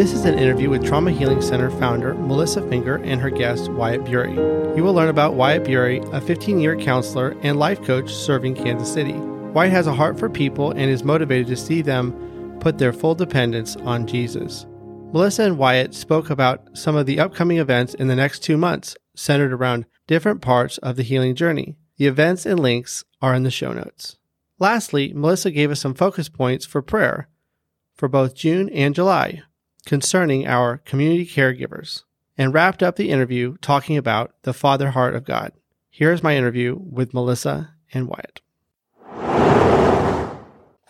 This is an interview with Trauma Healing Center founder Melissa Finger and her guest Wyatt Bury. You will learn about Wyatt Bury, a 15 year counselor and life coach serving Kansas City. Wyatt has a heart for people and is motivated to see them put their full dependence on Jesus. Melissa and Wyatt spoke about some of the upcoming events in the next two months, centered around different parts of the healing journey. The events and links are in the show notes. Lastly, Melissa gave us some focus points for prayer for both June and July concerning our community caregivers and wrapped up the interview talking about the Father Heart of God. Here's my interview with Melissa and Wyatt.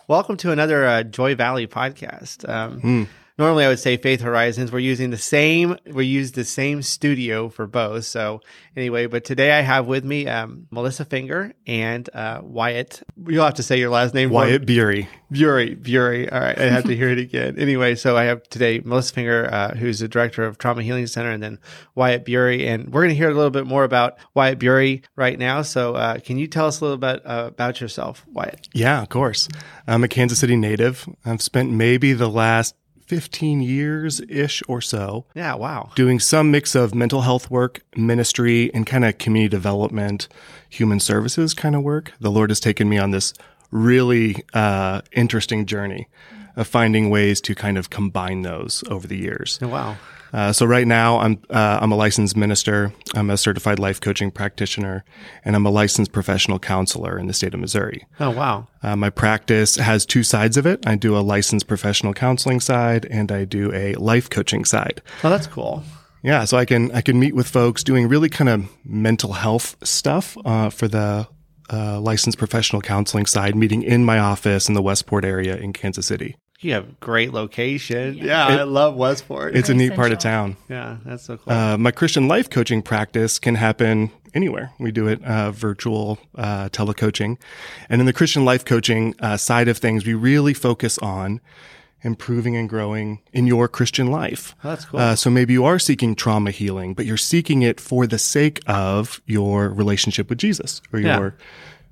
Welcome to another uh, Joy Valley podcast. Um, Mm. Normally, I would say Faith Horizons. We're using the same. We use the same studio for both. So anyway, but today I have with me um, Melissa Finger and uh, Wyatt. You'll have to say your last name. Wyatt Beery. Bury, Bury. All right, I have to hear it again. Anyway, so I have today Melissa Finger, uh, who's the director of Trauma Healing Center, and then Wyatt Bury, and we're going to hear a little bit more about Wyatt Bury right now. So, uh, can you tell us a little bit uh, about yourself, Wyatt? Yeah, of course. I'm a Kansas City native. I've spent maybe the last 15 years ish or so Yeah, wow. doing some mix of mental health work, ministry, and kind of community development, human services kind of work. The Lord has taken me on this really uh, interesting journey of finding ways to kind of combine those over the years. Oh, wow. Uh, so right now, I'm uh, I'm a licensed minister. I'm a certified life coaching practitioner, and I'm a licensed professional counselor in the state of Missouri. Oh, wow. Uh, my practice has two sides of it. I do a licensed professional counseling side, and I do a life coaching side. Oh, that's cool. Yeah, so I can I can meet with folks doing really kind of mental health stuff uh, for the uh, licensed professional counseling side, meeting in my office in the Westport area in Kansas City. You have a great location. Yeah, I love Westport. It's a Very neat part of town. yeah, that's so cool. Uh, my Christian life coaching practice can happen anywhere. We do it uh, virtual uh, telecoaching. And in the Christian life coaching uh, side of things, we really focus on improving and growing in your Christian life. Oh, that's cool. Uh, so maybe you are seeking trauma healing, but you're seeking it for the sake of your relationship with Jesus or Yeah. your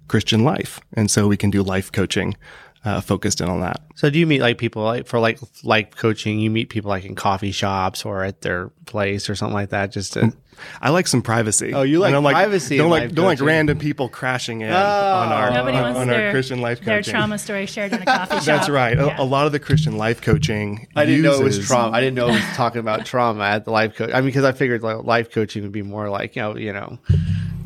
Christian life. And so we can do life coaching uh, focused in on that. so, do you meet like people like for like life coaching? You meet people like in coffee shops or at their place or something like that. Just to I like some privacy. Oh, you like I don't privacy Don't like don't like random people crashing in on our Nobody on, wants on their, our Christian life their trauma story shared in a coffee shop. That's right. A- Yeah. A, lot of the Christian life coaching. I didn't know it was trauma. I didn't know it was talking about trauma at the life coach. I mean, because I figured like, life coaching would be more like you know, you know,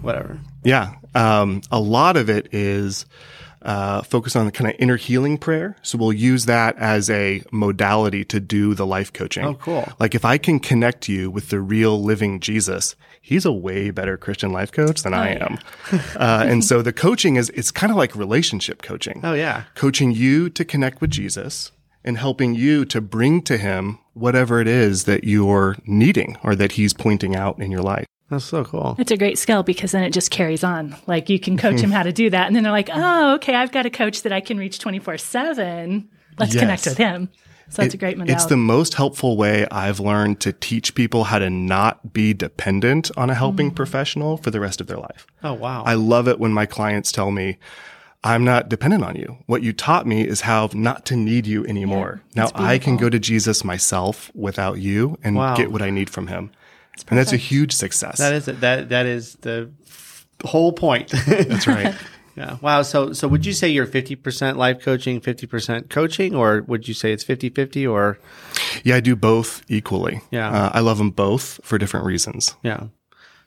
whatever. Yeah, um, a lot of it is uh, focus on the kind of inner healing prayer. So we'll use that as a modality to do the life coaching. Oh, cool. Like if I can connect you with the real living Jesus, he's a way better Christian life coach than I yeah. am. uh, and so the coaching is it's kind of like relationship coaching. Oh yeah, coaching you to connect with Jesus and helping you to bring to him whatever it is that you're needing or that he's pointing out in your life. That's so cool. It's a great skill because then it just carries on. Like you can coach them how to do that. And then they're like, oh, okay, I've got a coach that I can reach 24 7. Let's Yes. connect with him. So that's a great modality. It's the most helpful way I've learned to teach people how to not be dependent on a helping mm. professional for the rest of their life. Oh wow. I love it when my clients tell me, I'm not dependent on you. What you taught me is how not to need you anymore. now I can go to Jesus myself without you and Wow. get what I need from him. And that's a huge success. that is it. That that is the whole point. That's right. yeah. Wow. So so would you say you're 50% life coaching, 50% coaching, or would you say it's 50-50 or Yeah, I do both equally. Yeah. Uh, I love them both for different reasons. yeah?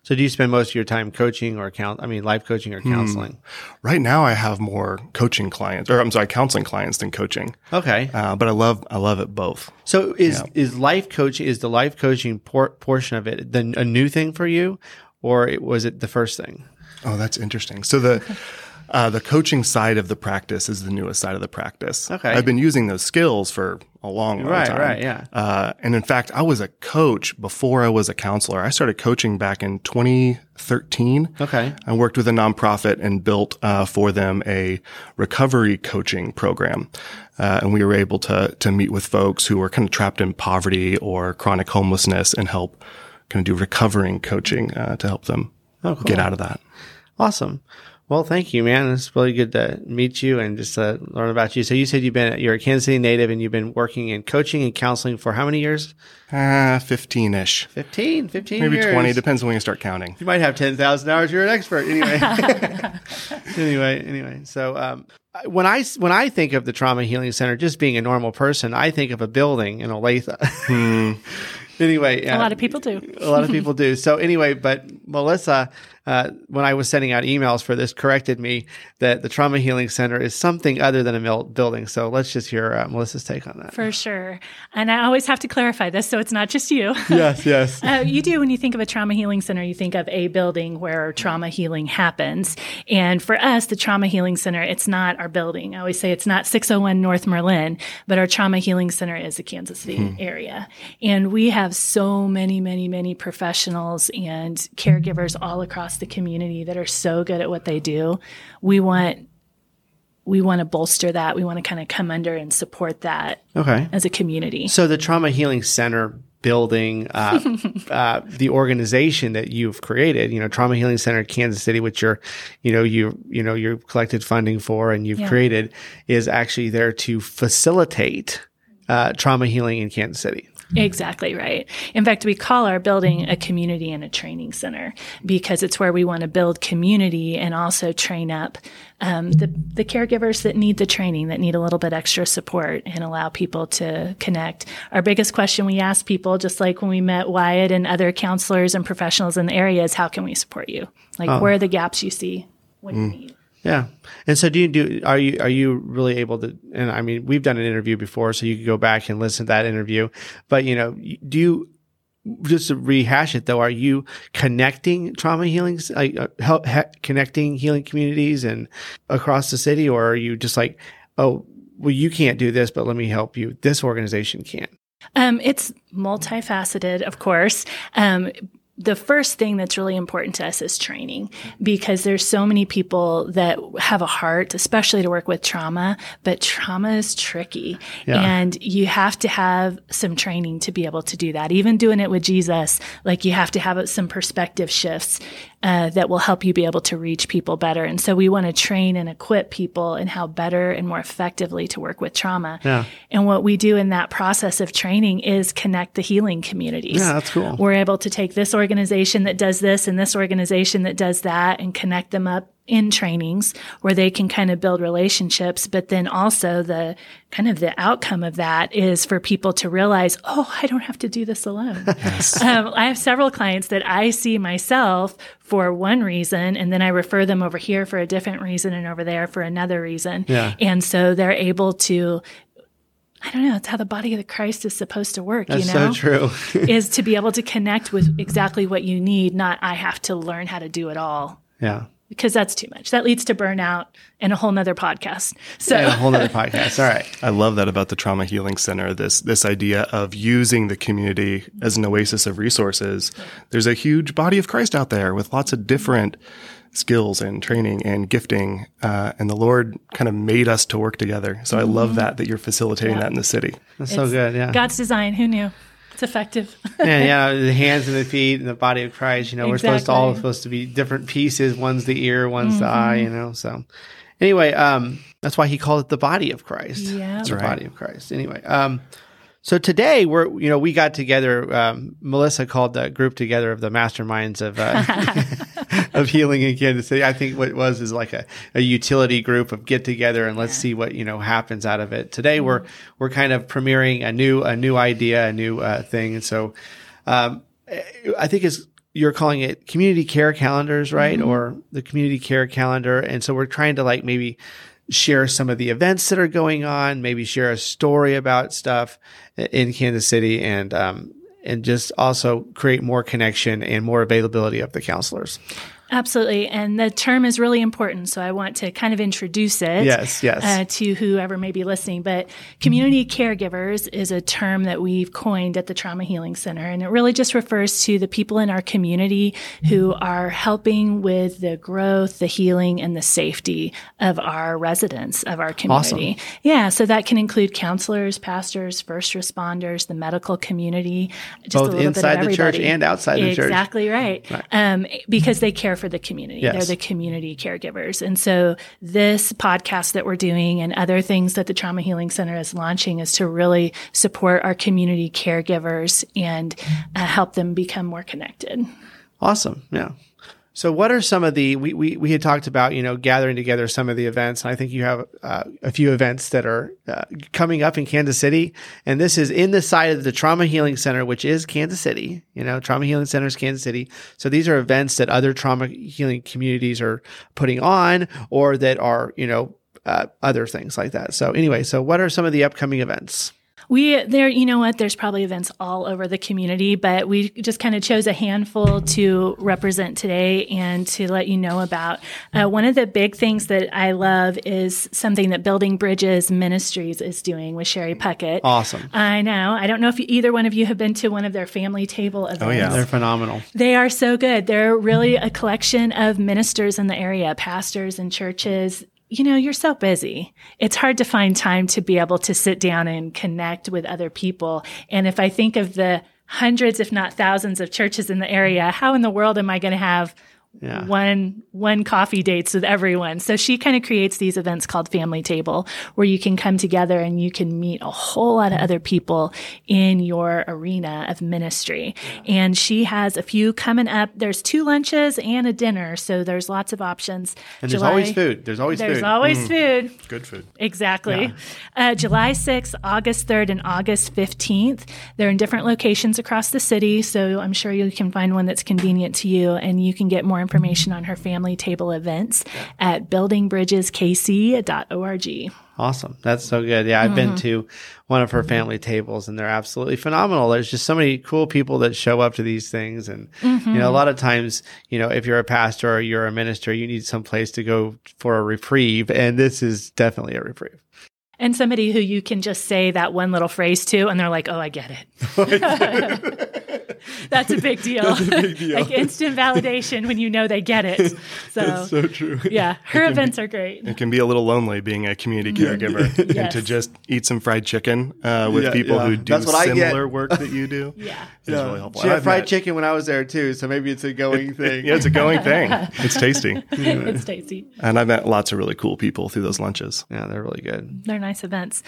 So do you spend most of your time coaching or count? I mean, life coaching or counseling? Right now, I have more coaching clients, or I'm sorry, counseling clients than coaching. Okay. Uh, but I love, I love it both. So is is life coach is the life coaching por- portion of it the, a new thing for you, or it, was it the first thing? Oh, that's interesting. So the, uh, the coaching side of the practice is the newest side of the practice. Okay. I've been using those skills for a long, long Right, time. right, yeah. Uh, and in fact, I was a coach before I was a counselor. I started coaching back in 2013. Okay. I worked with a nonprofit and built uh, for them a recovery coaching program. Uh, and we were able to to meet with folks who were kind of trapped in poverty or chronic homelessness and help kind of do recovering coaching uh, to help them Oh, cool. get out of that. Awesome. Well, thank you, man. It's really good to meet you and just uh, learn about you. So you said you've been you're a Kansas City native and you've been working in coaching and counseling for how many years? Ah, 15 ish. 15, 15 Maybe years. 20, depends on when you start counting. You might have 10,000 hours. You're an expert. Anyway. anyway, anyway. So, um, when I, when I think of the Trauma Healing Center, just being a normal person, I think of a building in Olathe. anyway. A lot of people do. a lot of people do. So anyway, but Melissa, uh, when I was sending out emails for this, corrected me that the Trauma Healing Center is something other than a mil- building. So let's just hear uh, Melissa's take on that. For sure. And I always have to clarify this so it's not just you. yes, yes. Uh, you do when you think of a trauma healing center, you think of a building where trauma healing happens. And for us, the trauma healing center, it's not our building. I always say it's not 601 North Merlin, but our trauma healing center is the Kansas City area. And we have so many, many, many professionals and caregivers all across the community that are so good at what they do. We want we want to bolster that. We want to kind of come under and support that Okay. as a community. So the Trauma Healing Center building, uh, uh, the organization that you've created, you know, Trauma Healing Center Kansas City, which you're, you know, you, you know, you've collected funding for and you've Yeah. created is actually there to facilitate, uh, trauma healing in Kansas City. Exactly right. In fact, we call our building a community and a training center because it's where we want to build community and also train up um, the, the caregivers that need the training, that need a little bit extra support and allow people to connect. Our biggest question we ask people, just like when we met Wyatt and other counselors and professionals in the area, is how can we support you? Like, where are the gaps you see? What do you need? Yeah. And so do you do, are you, are you really able to, and I mean, we've done an interview before, so you could go back and listen to that interview, but you know, do you, just to rehash it though, are you connecting trauma healings, like uh, help, he, connecting healing communities and across the city, or are you just like, oh, well, you can't do this, but let me help you. This organization can. Um, it's multifaceted, of course. Um, the first thing that's really important to us is training because there's so many people that have a heart, especially to work with trauma, but trauma is tricky Yeah. and you have to have some training to be able to do that. Even doing it with Jesus, like you have to have some perspective shifts uh, that will help you be able to reach people better. And so we want to train and equip people in how better and more effectively to work with trauma. Yeah. And what we do in that process of training is connect the healing communities. Yeah, that's cool. We're able to take this organization that does this and this organization that does that and connect them up in trainings where they can kind of build relationships. But then also the kind of the outcome of that is for people to realize, oh, I don't have to do this alone. um, I have several clients that I see myself for one reason, and then I refer them over here for a different reason and over there for another reason. Yeah. And so they're able to I don't know. It's how the body of the Christ is supposed to work, That's you know? so true. is to be able to connect with exactly what you need, not I have to learn how to do it all. yeah. Because that's too much. That leads to burnout and a whole nother podcast. So And a whole nother podcast. All right. I love that about the Trauma Healing Center. This this idea of using the community as an oasis of resources. There's a huge body of Christ out there with lots of different skills and training and gifting, uh, and the Lord kind of made us to work together. So I love that that you're facilitating that in the city. That's so good. Yeah. God's design. Who knew? It's effective. yeah, yeah, the hands and the feet and the body of Christ. You know, we're supposed to all supposed to be different pieces. One's the ear, one's the eye. You know, so anyway, um, that's why he called it the body of Christ. Yeah. the right. body of Christ. Anyway, um, so today we're you know we got together. Um, Melissa called the group together of the masterminds of uh, of healing in Kansas City. I think what it was is like a, a utility group of get together and let's see what you know happens out of it. Today we're we're kind of premiering a new a new idea, a new uh, thing, and so um, I think it's you're calling it community care calendars, right? Or the community care calendar. And so we're trying to like maybe share some of the events that are going on, maybe share a story about stuff in Kansas City and, um, and just also create more connection and more availability of the counselors. Absolutely. And the term is really important. So I want to kind of introduce it. Yes, yes. Uh, to whoever may be listening. But community caregivers is a term that we've coined at the Trauma Healing Center. And it really just refers to the people in our community who are helping with the growth, the healing, and the safety of our residents, of our community. Yeah. So that can include counselors, pastors, first responders, the medical community, just Both a little inside bit of the church and outside the church. Exactly right. Um, because they care for the community. Yes. They're the community caregivers. And so this podcast that we're doing and other things that the Trauma Healing Center is launching is to really support our community caregivers and uh, help them become more connected. Awesome. Yeah. So, what are some of the we, we we had talked about you know gathering together some of the events. And I think you have uh, a few events that are uh, coming up in Kansas City, and this is in the side of the Trauma Healing Center, which is Kansas City. You know, Trauma Healing Center is Kansas City. So these are events that other trauma healing communities are putting on, or that are you know uh, other things like that. So anyway, so what are some of the upcoming events? We there, you know what? There's probably events all over the community, but we just kind of chose a handful to represent today and to let you know about. Uh, one of the big things that I love is something that Building Bridges Ministries is doing with Sherry Puckett. Awesome. I know. I don't know if either one of you have been to one of their family table events. Oh, yeah. They're phenomenal. They are so good. They're really a collection of ministers in the area, pastors and churches. You know, you're so busy. It's hard to find time to be able to sit down and connect with other people. And if I think of the hundreds, if not thousands of churches in the area, how in the world am I going to have Yeah. one one coffee dates with everyone. So she kind of creates these events called Family Table where you can come together and you can meet a whole lot of other people in your arena of ministry. And she has a few coming up. There's two lunches and a dinner, so there's lots of options. And there's always food. There's always food. There's food. always food. Good food. Exactly. Uh, July 6th, August 3rd, and August 15th. They're in different locations across the city, so I'm sure you can find one that's convenient to you, and you can get more information on her family table events at buildingbridgeskc.org. Awesome. That's so good. Yeah, I've been Mm-hmm. to one of her family tables and they're absolutely phenomenal. There's just so many cool people that show up to these things. And, you Mm-hmm. know, a lot of times, you know, if you're a pastor or you're a minister, you need some place to go for a reprieve. And this is definitely a reprieve. And somebody who you can just say that one little phrase to, and they're like, oh, I get it. That's a big deal. like instant validation when you know they get it. So, true. yeah, her events are great. It can be a little lonely being a community caregiver and to just eat some fried chicken uh, with Yeah, people yeah. who do That's what I get. similar work that you do. Yeah. is really helpful. She had I've fried met- chicken when I was there too. So maybe it's a going thing. Yeah, it's a going thing. It's tasty. it's tasty. And I've met lots of really cool people through those lunches. Yeah, they're really good. They're nice events.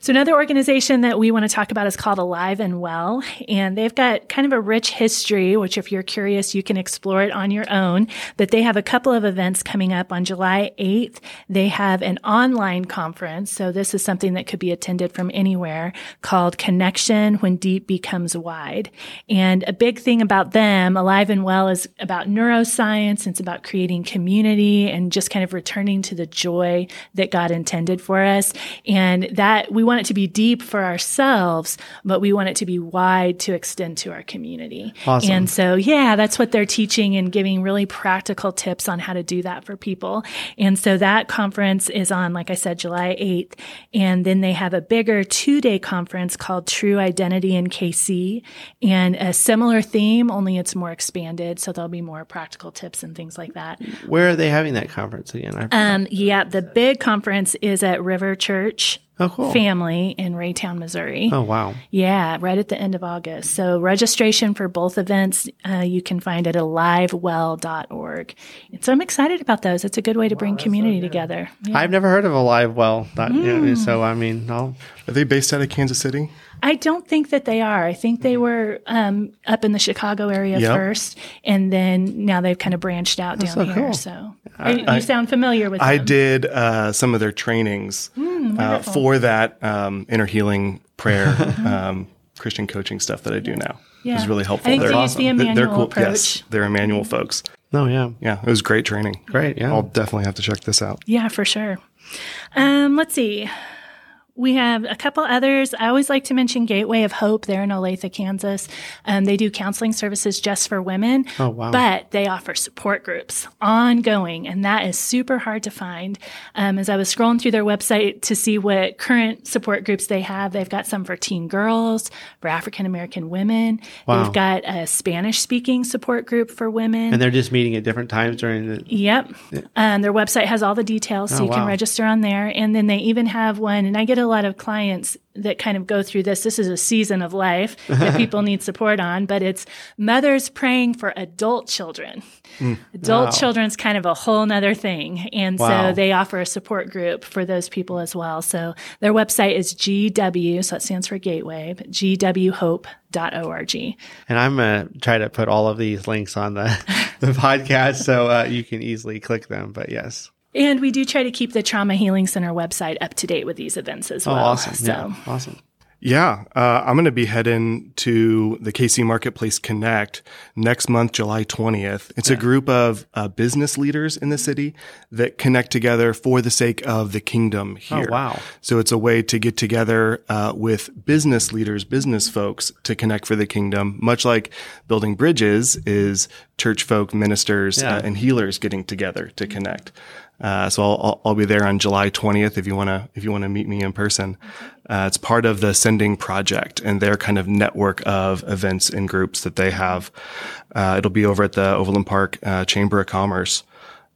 So another organization that we want to talk about is called Alive and Well, and they've got kind of a rich history, which if you're curious, you can explore it on your own. But they have a couple of events coming up on July 8th. They have an online conference. So this is something that could be attended from anywhere called Connection When Deep Becomes Wide. And a big thing about them, Alive and Well, is about neuroscience. It's about creating community and just kind of returning to the joy that God intended for us. And that we want it to be deep for ourselves, but we want it to be wide to extend to our community. Awesome. And so, yeah, that's what they're teaching and giving really practical tips on how to do that for people. And so that conference is on, like I said, July 8th. And then they have a bigger two day conference called True Identity in KC and a similar theme, only it's more expanded. So there'll be more practical tips and things like that. Where are they having that conference again? Um, yeah, the big conference is at River Church oh, cool. Family in Raytown, Missouri. Oh, wow. Yeah, right at the end of August. So registration for both events uh, you can find at alivewell.org. And so I'm excited about those. It's a good way to bring community together. Yeah. I've never heard of a live well. You Mm. know, so, I mean, I'll, Are they based out of Kansas City? I don't think that they are. I think they were um, up in the Chicago area Yep. first, and then now they've kind of branched out down so here. cool. So Are you, you sound familiar with that. I them. did uh, some of their trainings uh, for that um, inner healing prayer, um, Christian coaching stuff that I do now. It was really helpful. I think They're they use the awesome. They're- they're cool. approach. Yes, they're Immanuel folks. no, yeah. Yeah, it was great training. Great. Yeah. I'll definitely have to check this out. Yeah, for sure. Um, let's see. We have a couple others. I always like to mention Gateway of Hope. They're in Olathe, Kansas. Um, they do counseling services just for women. Oh, wow. But they offer support groups ongoing, and that is super hard to find. Um, as I was scrolling through their website to see what current support groups they have, they've got some for teen girls, for African American women. Wow. They've got a Spanish speaking support group for women. and they're just meeting at different times during the. Yep. Um, their website has all the details, so Oh, you can register on there. And then they even have one, and I get a a lot of clients that kind of go through this. This is a season of life that people need support on, but it's mothers praying for adult children. Mm. Adult wow. children's kind of a whole nother thing. And wow. so they offer a support group for those people as well. So their website is GW, so it stands for Gateway, but GWHope.org. And I'm going to try to put all of these links on the, the podcast so uh, you can easily click them. But yes. And we do try to keep the Trauma Healing Center website up to date with these events as oh, well. Awesome. So. Yeah, awesome. Yeah, uh, I'm going to be heading to the KC Marketplace Connect next month, July 20th. It's yeah. a group of uh, business leaders in the city that connect together for the sake of the kingdom oh, here. Oh, wow. So it's a way to get together uh, with business leaders, business folks to connect for the kingdom, much like building bridges is church folk, ministers, yeah. Uh, and healers getting together to connect. Uh, so I'll, I'll, be there on July 20th if you want to if you want to meet me in person. Uh, it's part of the Sending Project and their kind of network of events and groups that they have. Uh, it'll be over at the Overland Park uh, Chamber of Commerce.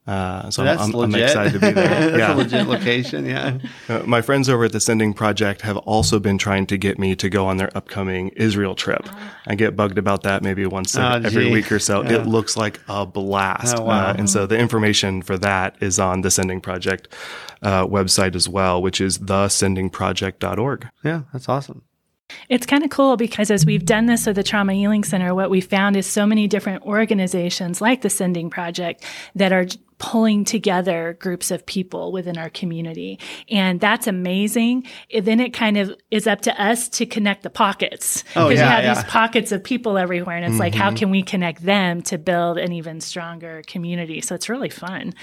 Uh, so That's I'm, I'm, excited to be there. That's yeah. a legit location. Yeah. Uh, my friends over at the Sending Project have also been trying to get me to go on their upcoming Israel trip. I get bugged about that maybe once oh, every week or so. Yeah. It looks like a blast. Oh, wow. Uh, and so the information for that is on the Sending Project uh, website as well, which is thesendingproject.org. Yeah, that's awesome. It's kind of cool because as we've done this with the Trauma Healing Center, what we found is so many different organizations like the Sending Project that are pulling together groups of people within our community. And that's amazing. then it kind of is up to us to connect the pockets. Oh, because yeah, you have yeah. these pockets of people everywhere. And it's mm-hmm. like, how mm-hmm. can we connect them to build an even stronger community? So it's really fun.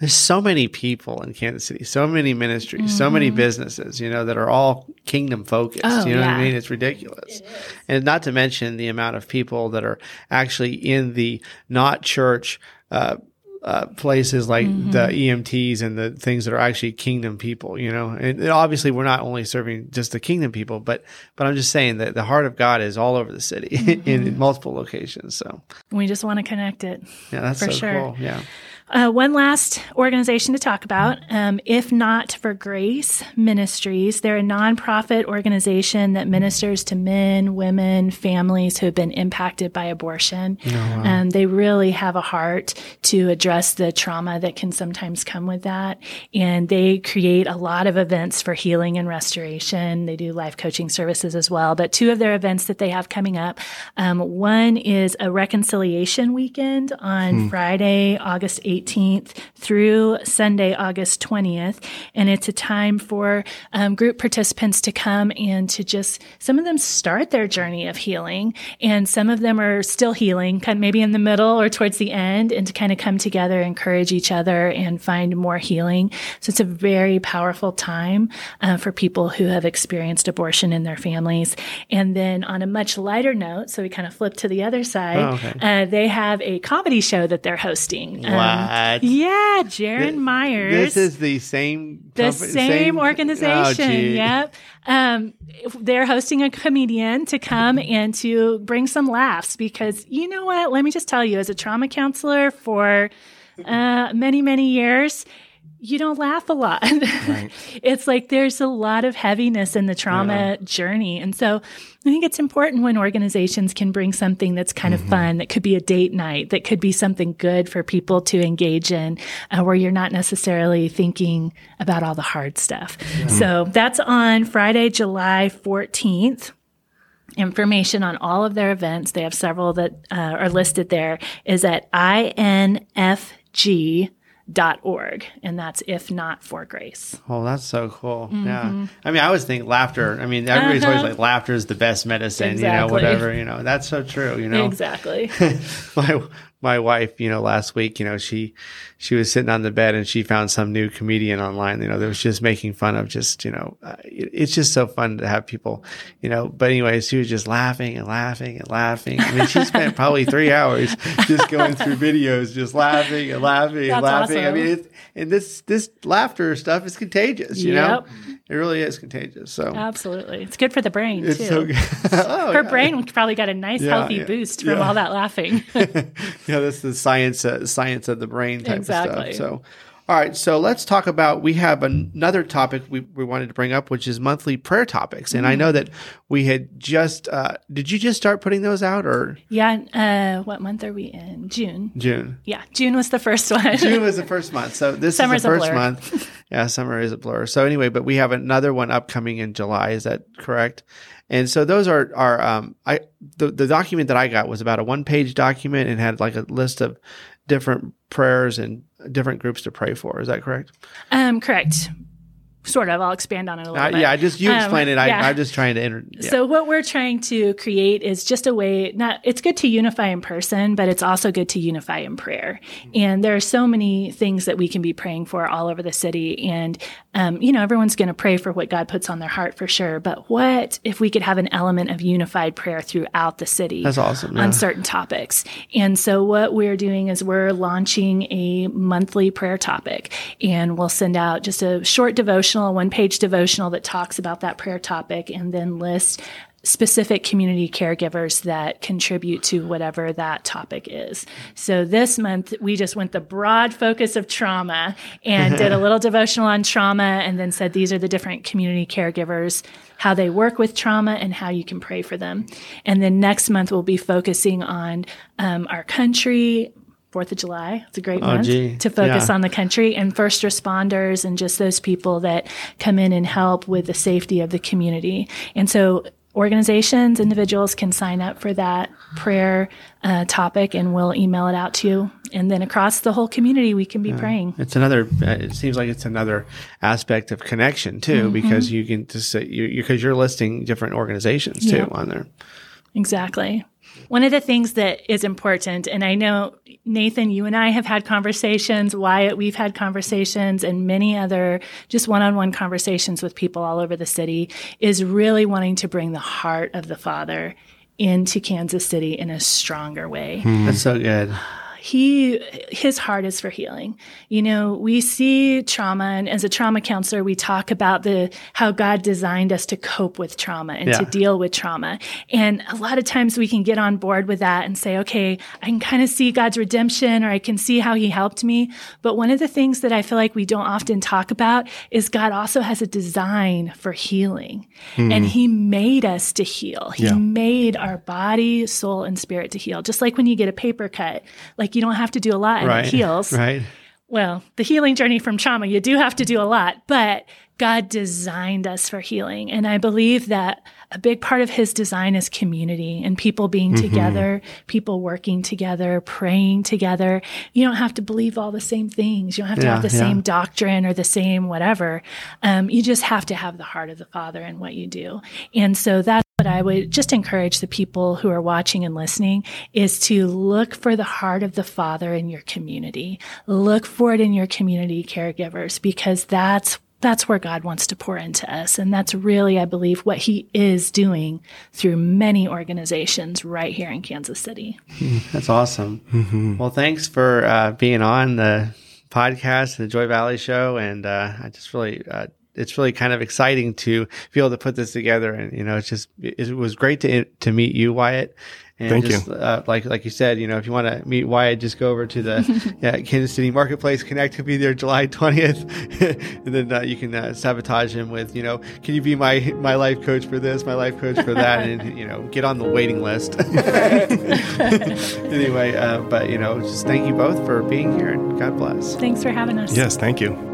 There's so many people in Kansas City, so many ministries, mm-hmm. so many mm-hmm. businesses, you know, that are all kingdom focused. Oh, you know yeah. what I mean? It's ridiculous. It and not to mention the amount of people that are actually in the not church, uh, uh, places like mm-hmm. the EMTs and the things that are actually kingdom people, you know, and obviously we're not only serving just the kingdom people, but, but I'm just saying that the heart of God is all over the city mm-hmm. in multiple locations. So we just want to connect it. Yeah, that's for so sure. Cool. Yeah. Uh, one last organization to talk about, um, If Not for Grace Ministries. They're a nonprofit organization that ministers to men, women, families who have been impacted by abortion. Oh, wow. um, they really have a heart to address the trauma that can sometimes come with that. And they create a lot of events for healing and restoration. They do life coaching services as well. But two of their events that they have coming up um, one is a reconciliation weekend on hmm. Friday, August 8th 18th through Sunday, August 20th. And it's a time for um, group participants to come and to just, some of them start their journey of healing, and some of them are still healing, kind of maybe in the middle or towards the end, and to kind of come together, encourage each other, and find more healing. So it's a very powerful time uh, for people who have experienced abortion in their families. And then on a much lighter note, so we kind of flip to the other side, oh, okay. uh, they have a comedy show that they're hosting. Um, wow. Um, yeah, Jaron Myers. This is the same the same, same, organization. Oh, yep. Um, they're hosting a comedian to come and to bring some laughs because you know what? Let me just tell you, as a trauma counselor for uh, many many years, you don't laugh a lot. Right. it's like there's a lot of heaviness in the trauma yeah. journey. And so I think it's important when organizations can bring something that's kind mm-hmm. of fun, that could be a date night, that could be something good for people to engage in, uh, where you're not necessarily thinking about all the hard stuff. Yeah. So that's on Friday, July 14th information on all of their events. They have several that uh, are listed there is at infg dot org and that's if not for grace oh that's so cool mm-hmm. yeah i mean i always think laughter i mean everybody's uh-huh. always like laughter is the best medicine exactly. you know whatever you know that's so true you know exactly my my wife, you know, last week, you know, she, she was sitting on the bed and she found some new comedian online, you know, that was just making fun of just, you know, uh, it, it's just so fun to have people, you know, but anyway, she was just laughing and laughing and laughing. I mean, she spent probably three hours just going through videos, just laughing and laughing and laughing. Awesome. I mean, it, and this, this laughter stuff is contagious, you yep. know? It really is contagious. So absolutely, it's good for the brain it's too. So oh, Her yeah. brain probably got a nice yeah, healthy yeah. boost from all that laughing. yeah, that's the science uh, science of the brain type exactly. of stuff. So All right, so let's talk about. We have another topic we, we wanted to bring up, which is monthly prayer topics. And I know that we had just. Uh, did you just start putting those out, or Yeah. Uh, what month are we in? June. June? Yeah, June was the first one. June was the first month, so this Summer's is the first blur. month. Yeah, summer is a blur. So anyway, but we have another one upcoming in July. Is that correct? And so those are are um I the the document that I got was about a one page document and had like a list of different prayers and different groups to pray for. Is that correct? um, correct. Sort of. I'll expand on it a little Uh, bit. yeah, I just you Um, explain it. I, yeah. I'm just trying to. Inter- yeah. So what we're trying to create is just a way not it's good to unify in person, but it's also good to unify in prayer. And there are so many things that we can be praying for all over the city and um, you know, everyone's going to pray for what God puts on their heart for sure, but what if we could have an element of unified prayer throughout the city? That's awesome, yeah. On certain topics. And so what we're doing is we're launching a monthly prayer topic and we'll send out just a short devotional, one page devotional that talks about that prayer topic and then list specific community caregivers that contribute to whatever that topic is. So this month we just went the broad focus of trauma and did a little devotional on trauma and then said these are the different community caregivers, how they work with trauma and how you can pray for them. And then next month we'll be focusing on um, our country. Fourth of July. It's a great month gee. to focus Yeah. on the country and first responders and just those people that come in and help with the safety of the community. And so organizations, individuals can sign up for that prayer uh, topic and we'll email it out to you. And then across the whole community, we can be praying. It's another. uh, It seems like it's another aspect of connection too, Mm-hmm. because you can just say you because you're listing different organizations too Yeah. on there. Exactly. One of the things that is important, and I know Nathan, you and I have had conversations, Wyatt, we've had conversations, and many other just one on one conversations with people all over the city, is really wanting to bring the heart of the Father into Kansas City in a stronger way hmm. That's so good. He his heart is for healing. You know we see trauma and as a trauma counselor we talk about the how god designed us to cope with trauma and to deal with trauma. And a lot of times we can get on board with that and say okay i can kind of see god's redemption or i can see how he helped me. But one of the things that i feel like we don't often talk about is god also has a design for healing. Hmm. And he made us to heal. He Yeah. made our body soul and spirit to heal. Just like when you get a paper cut like you don't have to do a lot and Right. it heals Right. well the healing journey from trauma you do have to do a lot but god designed us for healing and i believe that a big part of his design is community and people being Mm-hmm. together people working together praying together you don't have to believe all the same things you don't have to Yeah, have the yeah. same doctrine or the same whatever um, you just have to have the heart of the father in what you do and so that's what I would just encourage the people who are watching and listening is to look for the heart of the Father in your community. Look for it in your community caregivers because that's that's where God wants to pour into us. And that's really, I believe, what He is doing through many organizations right here in Kansas City. That's awesome. Well, thanks for uh, being on the podcast, the Joy Valley Show, and uh, I just really. Uh, it's really kind of exciting to be able to put this together, and you know, it's just it was great to to meet you, Wyatt. And Thank just, you. Uh, like like you said, you know, if you want to meet Wyatt, just go over to the yeah, Kansas City Marketplace Connect. He'll be there July twentieth, and then uh, you can uh, sabotage him with, you know, can you be my my life coach for this, my life coach for that, and you know, get on the waiting list. anyway, uh, but you know, just thank you both for being here, and God bless. Thanks for having us. Yes, thank you.